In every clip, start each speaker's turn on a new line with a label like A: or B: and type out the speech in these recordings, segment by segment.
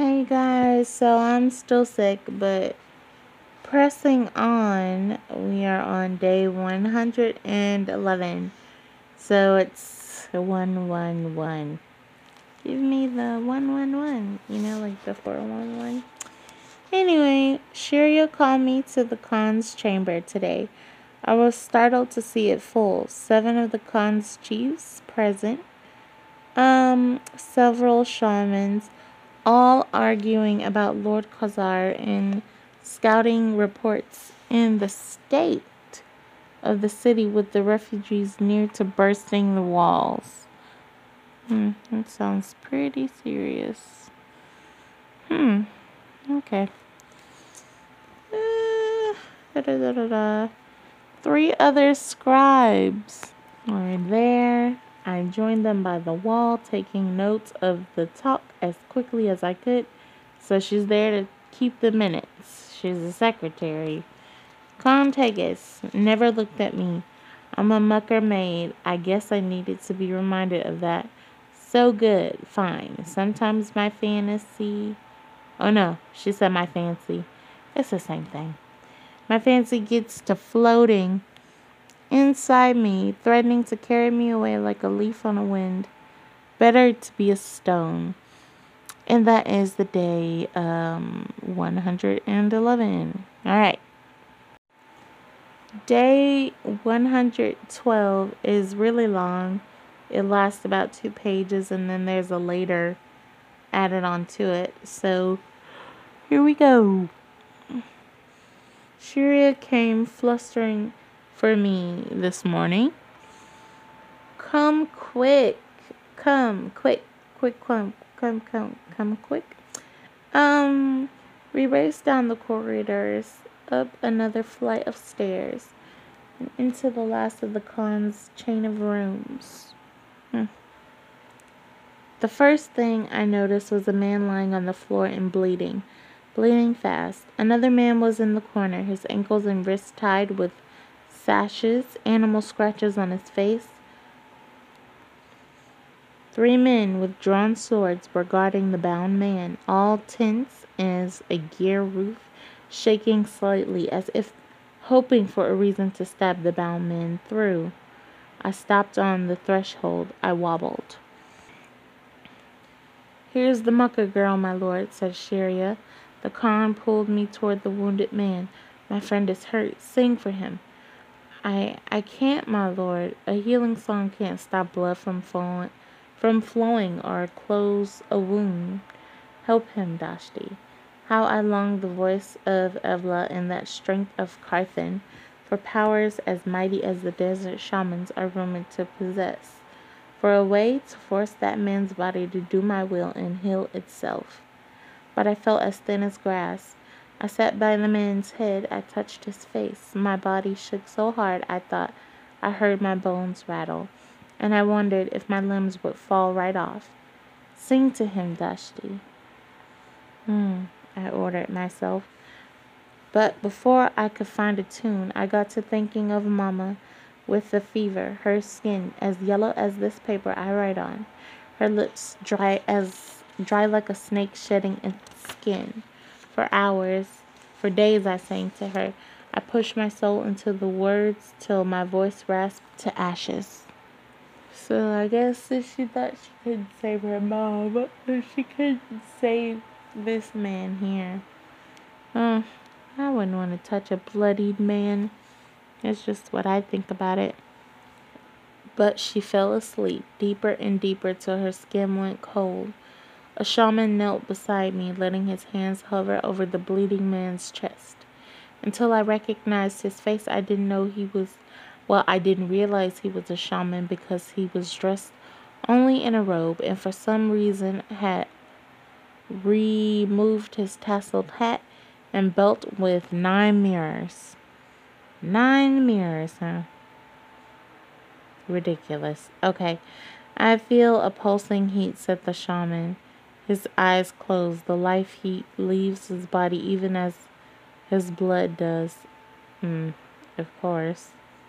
A: Hey guys, so I'm still sick, but pressing on, we are on day 111. So it's 111. Give me the 111, you know, like the 411. Anyway, Shiria called me to the Khan's chamber today. I was startled to see it full. Seven of the Khan's chiefs present. Um, several shamans, all arguing about Lord Khasar and scouting reports in the state of the city with the refugees near to bursting the walls. Hmm, that sounds pretty serious. Hmm, okay. Uh, da, da, da, Three other scribes are there. I joined them by the wall, taking notes of the talk as quickly as I could. So she's there to keep the minutes. She's a secretary. Khan Tegus never looked at me. I'm a mucker maid. I guess I needed to be reminded of that. So good. Fine. Sometimes my fantasy. Oh no, she said my fancy. It's the same thing. My fancy gets to floating inside me, threatening to carry me away like a leaf on a wind. Better to be a stone. And that is the day um, 111. All right. Day 112 is really long. It lasts about two pages, and then there's a later added on to it. So here we go. Shiria came flustering for me this morning. Come quick. Come quick. Quick come come come come quick. Um we raced down the corridors, up another flight of stairs, and into the last of the Khan's chain of rooms. Hmm. The first thing I noticed was a man lying on the floor and bleeding, bleeding fast. Another man was in the corner, his ankles and wrists tied with sashes, animal scratches on his face. Three men with drawn swords were guarding the bound man, all tense as a gear roof, shaking slightly as if hoping for a reason to stab the bound man through. I stopped on the threshold. I wobbled. Here's the mucker girl, my lord, said Shiria. The Khan pulled me toward the wounded man. My friend is hurt. Sing for him. I I can't, my lord. A healing song can't stop blood from flowing, from flowing or close a wound. Help him, Dashti. How I long the voice of Evela and that strength of Carthen, for powers as mighty as the desert shamans are rumored to possess, for a way to force that man's body to do my will and heal itself. But I felt as thin as grass, I sat by the man's head. I touched his face. My body shook so hard I thought I heard my bones rattle, and I wondered if my limbs would fall right off. Sing to him, Dashti. Hmm, I ordered myself. But before I could find a tune, I got to thinking of Mamma with the fever, her skin as yellow as this paper I write on, her lips dry as dry like a snake shedding its skin. For hours, for days, I sang to her. I pushed my soul into the words till my voice rasped to ashes. So I guess if she thought she could save her mom, she couldn't save this man here. Oh, I wouldn't want to touch a bloodied man. It's just what I think about it. But she fell asleep, deeper and deeper till her skin went cold. A shaman knelt beside me, letting his hands hover over the bleeding man's chest. Until I recognized his face, I didn't know he was, well, I didn't realize he was a shaman because he was dressed only in a robe and for some reason had removed his tasseled hat and belt with nine mirrors. Nine mirrors, huh? Ridiculous. Okay. I feel a pulsing heat, said the shaman. His eyes close. The life heat leaves his body even as his blood does. Hmm, of course,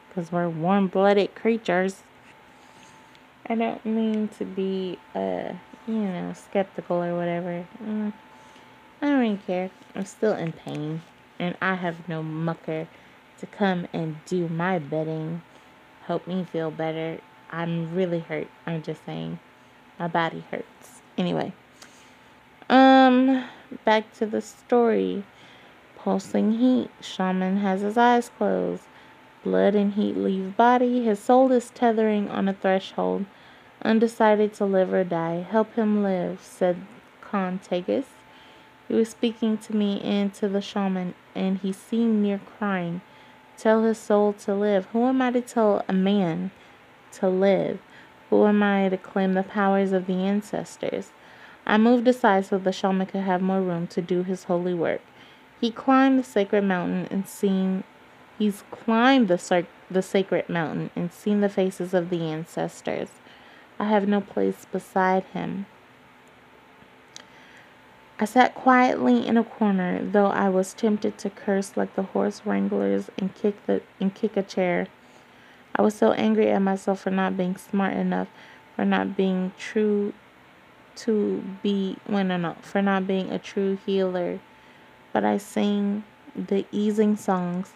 A: because we're warm blooded creatures. I don't mean to be, uh, you know, skeptical or whatever. Mm. I don't even care. I'm still in pain, and I have no mucker to come and do my bedding. help me feel better. I'm really hurt. I'm just saying. My body hurts. Anyway. Um, back to the story. Pulsing heat. Shaman has his eyes closed. Blood and heat leave body. His soul is tethering on a threshold, undecided to live or die. Help him live, said Khan Tegus. He was speaking to me and to the shaman, and he seemed near crying. Tell his soul to live. Who am I to tell a man to live? Who am I to claim the powers of the ancestors? I moved aside so the shaman could have more room to do his holy work. He climbed the sacred mountain and seen He's climbed the, the sacred mountain and seen the faces of the ancestors. I have no place beside him. I sat quietly in a corner, though I was tempted to curse like the horse wranglers and kick the and kick a chair. I was so angry at myself for not being smart enough, for not being true to be well, no, no, for not being a true healer. But I sing the easing songs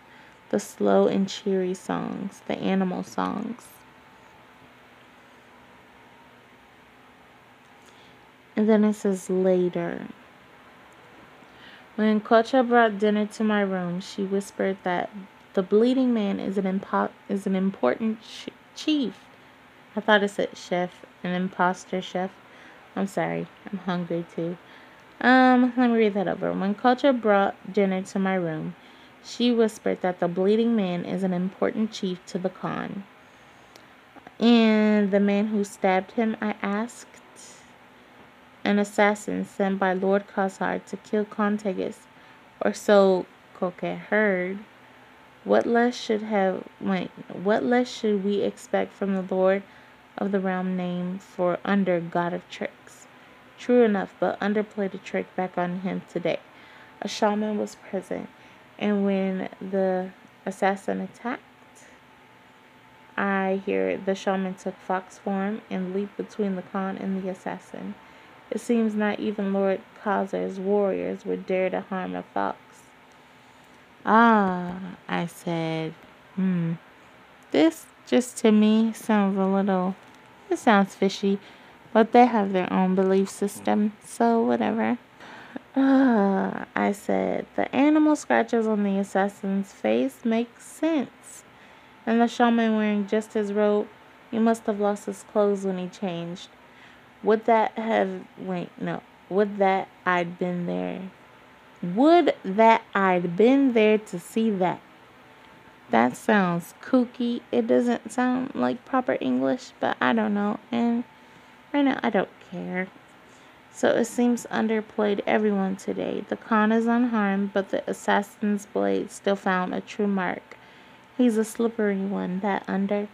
A: the slow and cheery songs, the animal songs. And then it says later. When Qacha brought dinner to my room, she whispered that the bleeding man is an impo- is an important ch- chief. I thought it said chef, an imposter chef. I'm sorry, I'm hungry too. Um, let me read that over. When Qacha brought dinner to my room, she whispered that the bleeding man is an important chief to the Khan. And the man who stabbed him, I asked. An assassin sent by Lord Khasar to kill Khan or so Koke heard. What less should have wait, what less should we expect from the Lord of the realm name for under God of tricks? True enough, but under played a trick back on him today. A shaman was present and when the assassin attacked, I hear the shaman took fox form and leaped between the Khan and the assassin. It seems not even Lord Khasar's warriors would dare to harm a fox. Ah, I said, hmm. This just to me sounds a little, it sounds fishy, but they have their own belief system, so whatever. Ah, I said, the animal scratches on the assassin's face make sense. And the shaman wearing just his robe, he must have lost his clothes when he changed. Would that have, wait, no, would that I'd been there. Would that I'd been there to see that. That sounds kooky. It doesn't sound like proper English, but I don't know. And right now, I don't care. So it seems underplayed everyone today. The Khan is unharmed, but the assassin's blade still found a true mark. He's a slippery one, that under.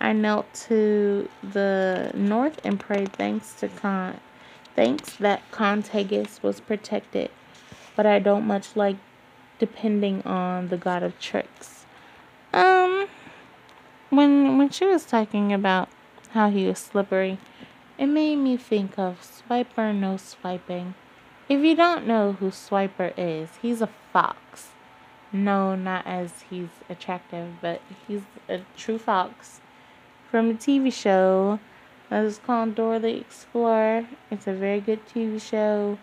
A: I knelt to the north and prayed thanks to Khan. Thanks that Khan Tegus was protected, but I don't much like depending on the god of tricks. Um, when when she was talking about how he was slippery, it made me think of Swiper No Swiping. If you don't know who Swiper is, he's a fox. No, not as he's attractive, but he's a true fox from a TV show that is called Dora the Explorer. It's a very good TV show.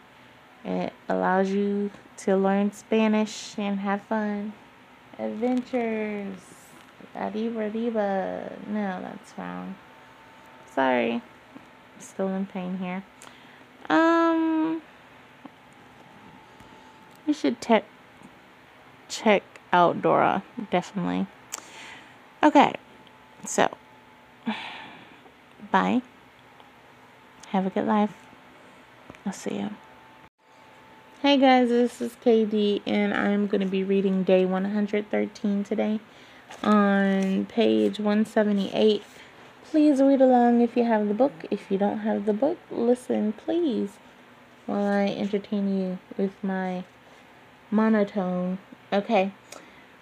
A: It allows you to learn Spanish and have fun. Adventures. Arriba, arriba. No, that's wrong. Sorry still in pain here. Um, we should te- check out Dora, definitely. Okay, so, bye. Have a good life. I'll see you. Hey guys, this is KD, and I'm going to be reading day 113 today on page 178 Please read along if you have the book. If you don't have the book, listen, please, while I entertain you with my monotone. Okay.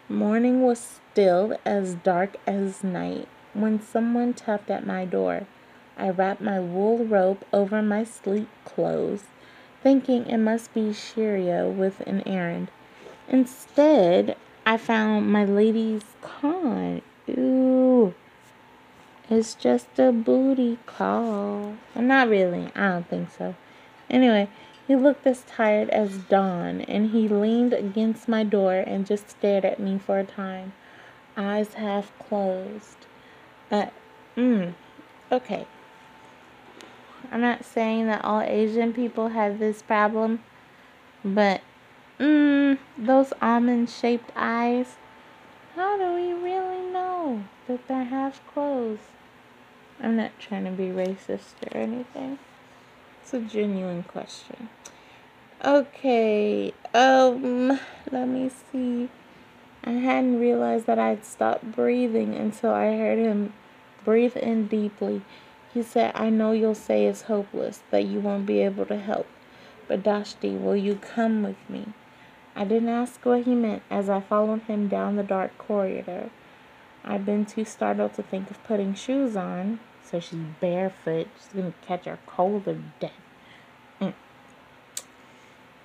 A: Morning was still as dark as night when someone tapped at my door. I wrapped my wool robe over my sleep clothes. Thinking it must be Shiria with an errand. Instead, I found my lady's Khan. Ooh. It's just a booty call. Well, not really. I don't think so. Anyway, he looked as tired as Dawn, and he leaned against my door and just stared at me for a time, eyes half closed. Uh, mm, okay. I'm not saying that all Asian people have this problem, but mm, those almond shaped eyes, how do we really know that they're half closed? I'm not trying to be racist or anything. It's a genuine question. Okay, um, let me see. I hadn't realized that I'd stopped breathing until I heard him breathe in deeply. He said, I know you'll say it's hopeless, that you won't be able to help. But Dashti, will you come with me? I didn't ask what he meant as I followed him down the dark corridor. I'd been too startled to think of putting shoes on, so she's barefoot. She's gonna catch her cold or death. Mm.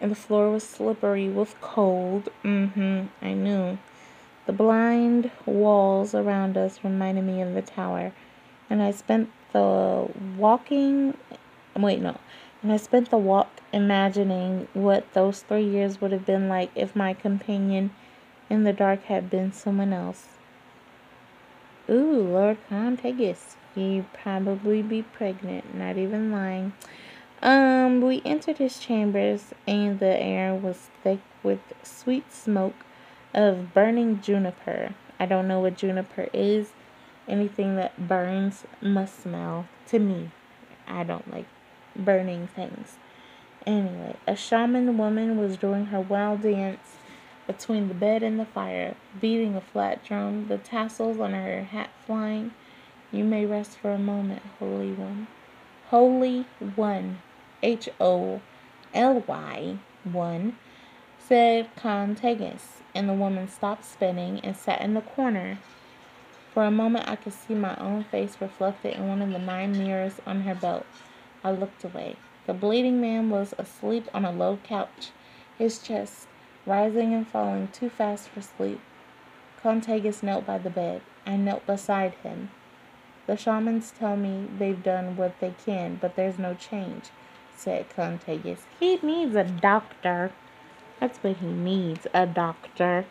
A: And the floor was slippery with cold. Mm-hmm, I knew. The blind walls around us reminded me of the tower, and I spent the walking. Wait, no. And I spent the walk imagining what those three years would have been like if my companion in the dark had been someone else. Ooh, Lord Khan Tegus. He'd probably be pregnant, not even lying. Um, we entered his chambers, and the air was thick with sweet smoke of burning juniper. I don't know what juniper is. Anything that burns must smell to me. I don't like burning things. Anyway, a shaman woman was doing her wild dance between the bed and the fire, beating a flat drum, the tassels on her hat flying. You may rest for a moment, Holy One. Holy One, H O L Y, One, said Tegus, and the woman stopped spinning and sat in the corner. For a moment, I could see my own face reflected in one of the nine mirrors on her belt. I looked away. The bleeding man was asleep on a low couch, his chest rising and falling too fast for sleep. Khan Tegus knelt by the bed. I knelt beside him. The shamans tell me they've done what they can, but there's no change, said Khan Tegus. He needs a doctor. That's what he needs, a doctor.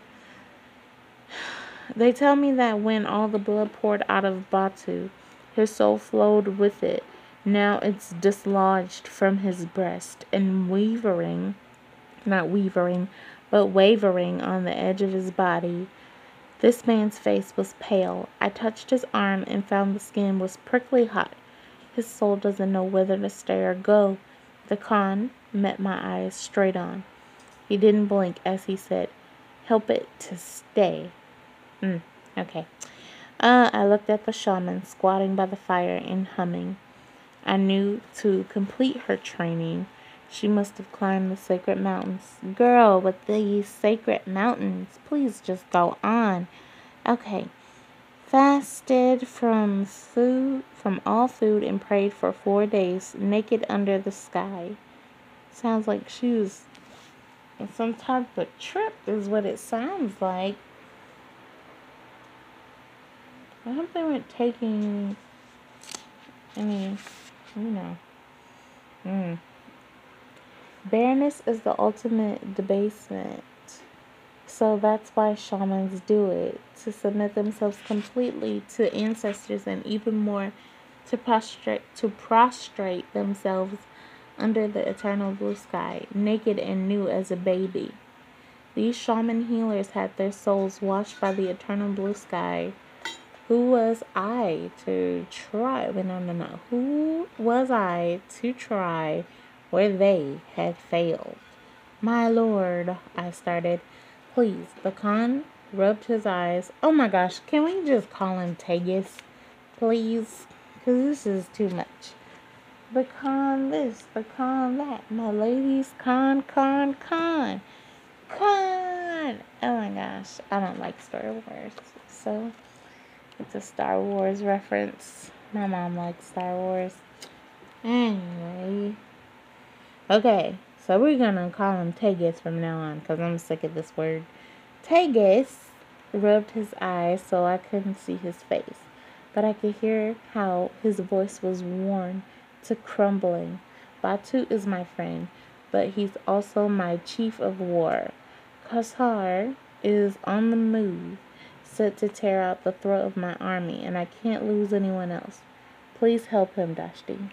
A: They tell me that when all the blood poured out of Batu, his soul flowed with it. Now it's dislodged from his breast and wavering, not wavering, but wavering on the edge of his body. This man's face was pale. I touched his arm and found the skin was prickly hot. His soul doesn't know whether to stay or go. The Khan met my eyes straight on. He didn't blink as he said, Help it to stay. Mm, okay. Uh, I looked at the shaman squatting by the fire and humming. I knew to complete her training, she must have climbed the sacred mountains. Girl, with these sacred mountains, please just go on. Okay. Fasted from food, from all food, and prayed for four days, naked under the sky. Sounds like she was some type of trip, is what it sounds like. I hope they weren't taking any, you know. Hmm. Bareness is the ultimate debasement. So that's why shamans do it to submit themselves completely to ancestors and even more to prostrate to prostrate themselves under the eternal blue sky, naked and new as a baby. These shaman healers had their souls washed by the eternal blue sky. Who was I to try? No, no, no. Who was I to try where they had failed. My lord, I started. Please, the Khan rubbed his eyes. Oh my gosh, can we just call him Tegus? Please? Because this is too much. The Khan this, the Khan that. My ladies, Khan, Khan, Khan. Khan! Oh my gosh, I don't like Star Wars. So, it's a Star Wars reference. My mom likes Star Wars. Anyway. Okay, So we're gonna call him Tegus from now on because I'm sick of this word. Tegus rubbed his eyes so I couldn't see his face, but I could hear how his voice was worn to crumbling. Batu is my friend, but he's also my chief of war. Khasar is on the move, set to tear out the throat of my army, and I can't lose anyone else. Please help him, Dashti.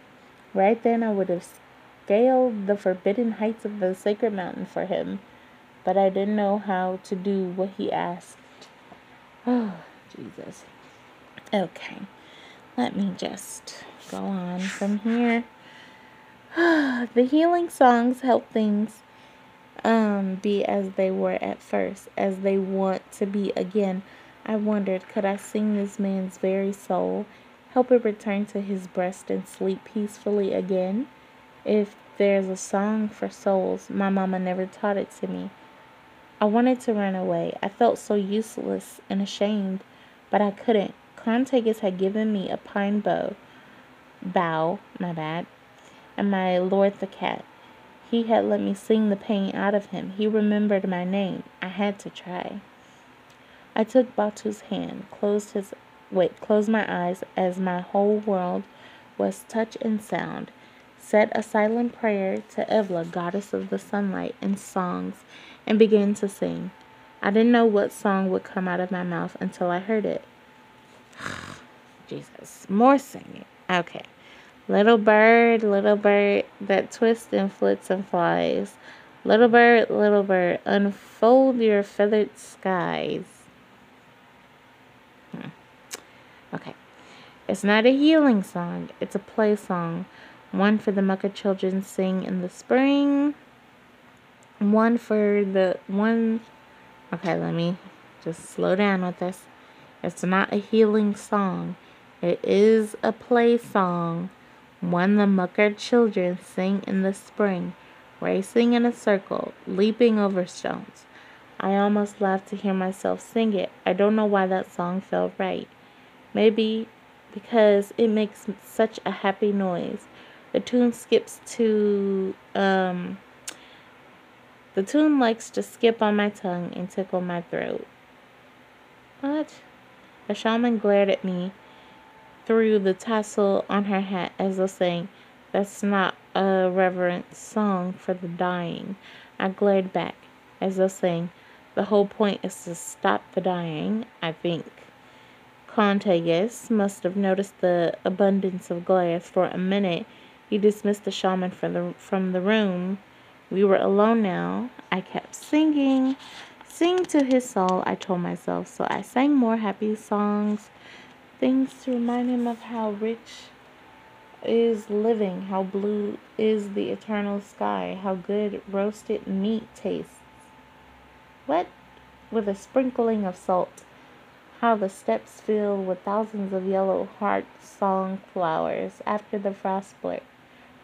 A: Right then I would have scaled the forbidden heights of the sacred mountain for him, but I didn't know how to do what he asked. Oh, Jesus. Okay, let me just go on from here. the healing songs help things um, be as they were at first, as they want to be again. I wondered, could I sing this man's very soul, help it return to his breast and sleep peacefully again? If there's a song for souls, my mama never taught it to me. I wanted to run away. I felt so useless and ashamed, but I couldn't. Khan Tegus had given me a pine bow, bow, my bad, and my lord the cat. He had let me sing the pain out of him. He remembered my name. I had to try. I took Batu's hand, closed his wait, closed my eyes as my whole world was touch and sound, said a silent prayer to Evela, goddess of the sunlight, and songs, and began to sing. I didn't know what song would come out of my mouth until I heard it. Jesus, more singing. Okay. Little bird, little bird that twists and flits and flies. Little bird, little bird, unfold your feathered skies. Hmm. Okay. It's not a healing song, it's a play song. One for the mucker children sing in the spring. One for the one. Okay, let me just slow down with this. It's not a healing song, it is a play song one the mucker children sing in the spring, racing in a circle, leaping over stones. I almost laughed to hear myself sing it. I don't know why that song felt right. Maybe because it makes such a happy noise. The tune skips to um the tune likes to skip on my tongue and tickle my throat. What? The shaman glared at me through the tassel on her hat as though saying, That's not a reverent song for the dying. I glared back as though saying, The whole point is to stop the dying, I think. Khan Tegus must have noticed the abundance of glass. For a minute, he dismissed the shaman from the, from the room. We were alone now. I kept singing. Sing to his soul, I told myself. So I sang more happy songs things to remind him of how rich is living, how blue is the eternal sky, how good roasted meat tastes. What? With a sprinkling of salt. How the steppes fill with thousands of yellow heart song flowers after the frost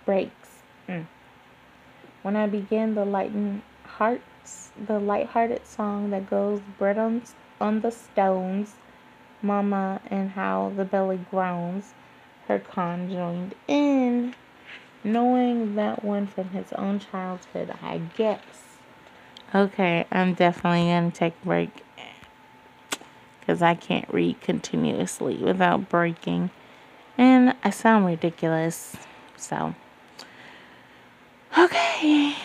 A: breaks. Mm. When I begin the lighten hearts, the light-hearted song that goes bread on, on the stones Mama and how the belly groans. Her Khan joined in, knowing that one from his own childhood, I guess. Okay, I'm definitely to take a break because I can't read continuously without breaking. And I sound ridiculous. So, okay.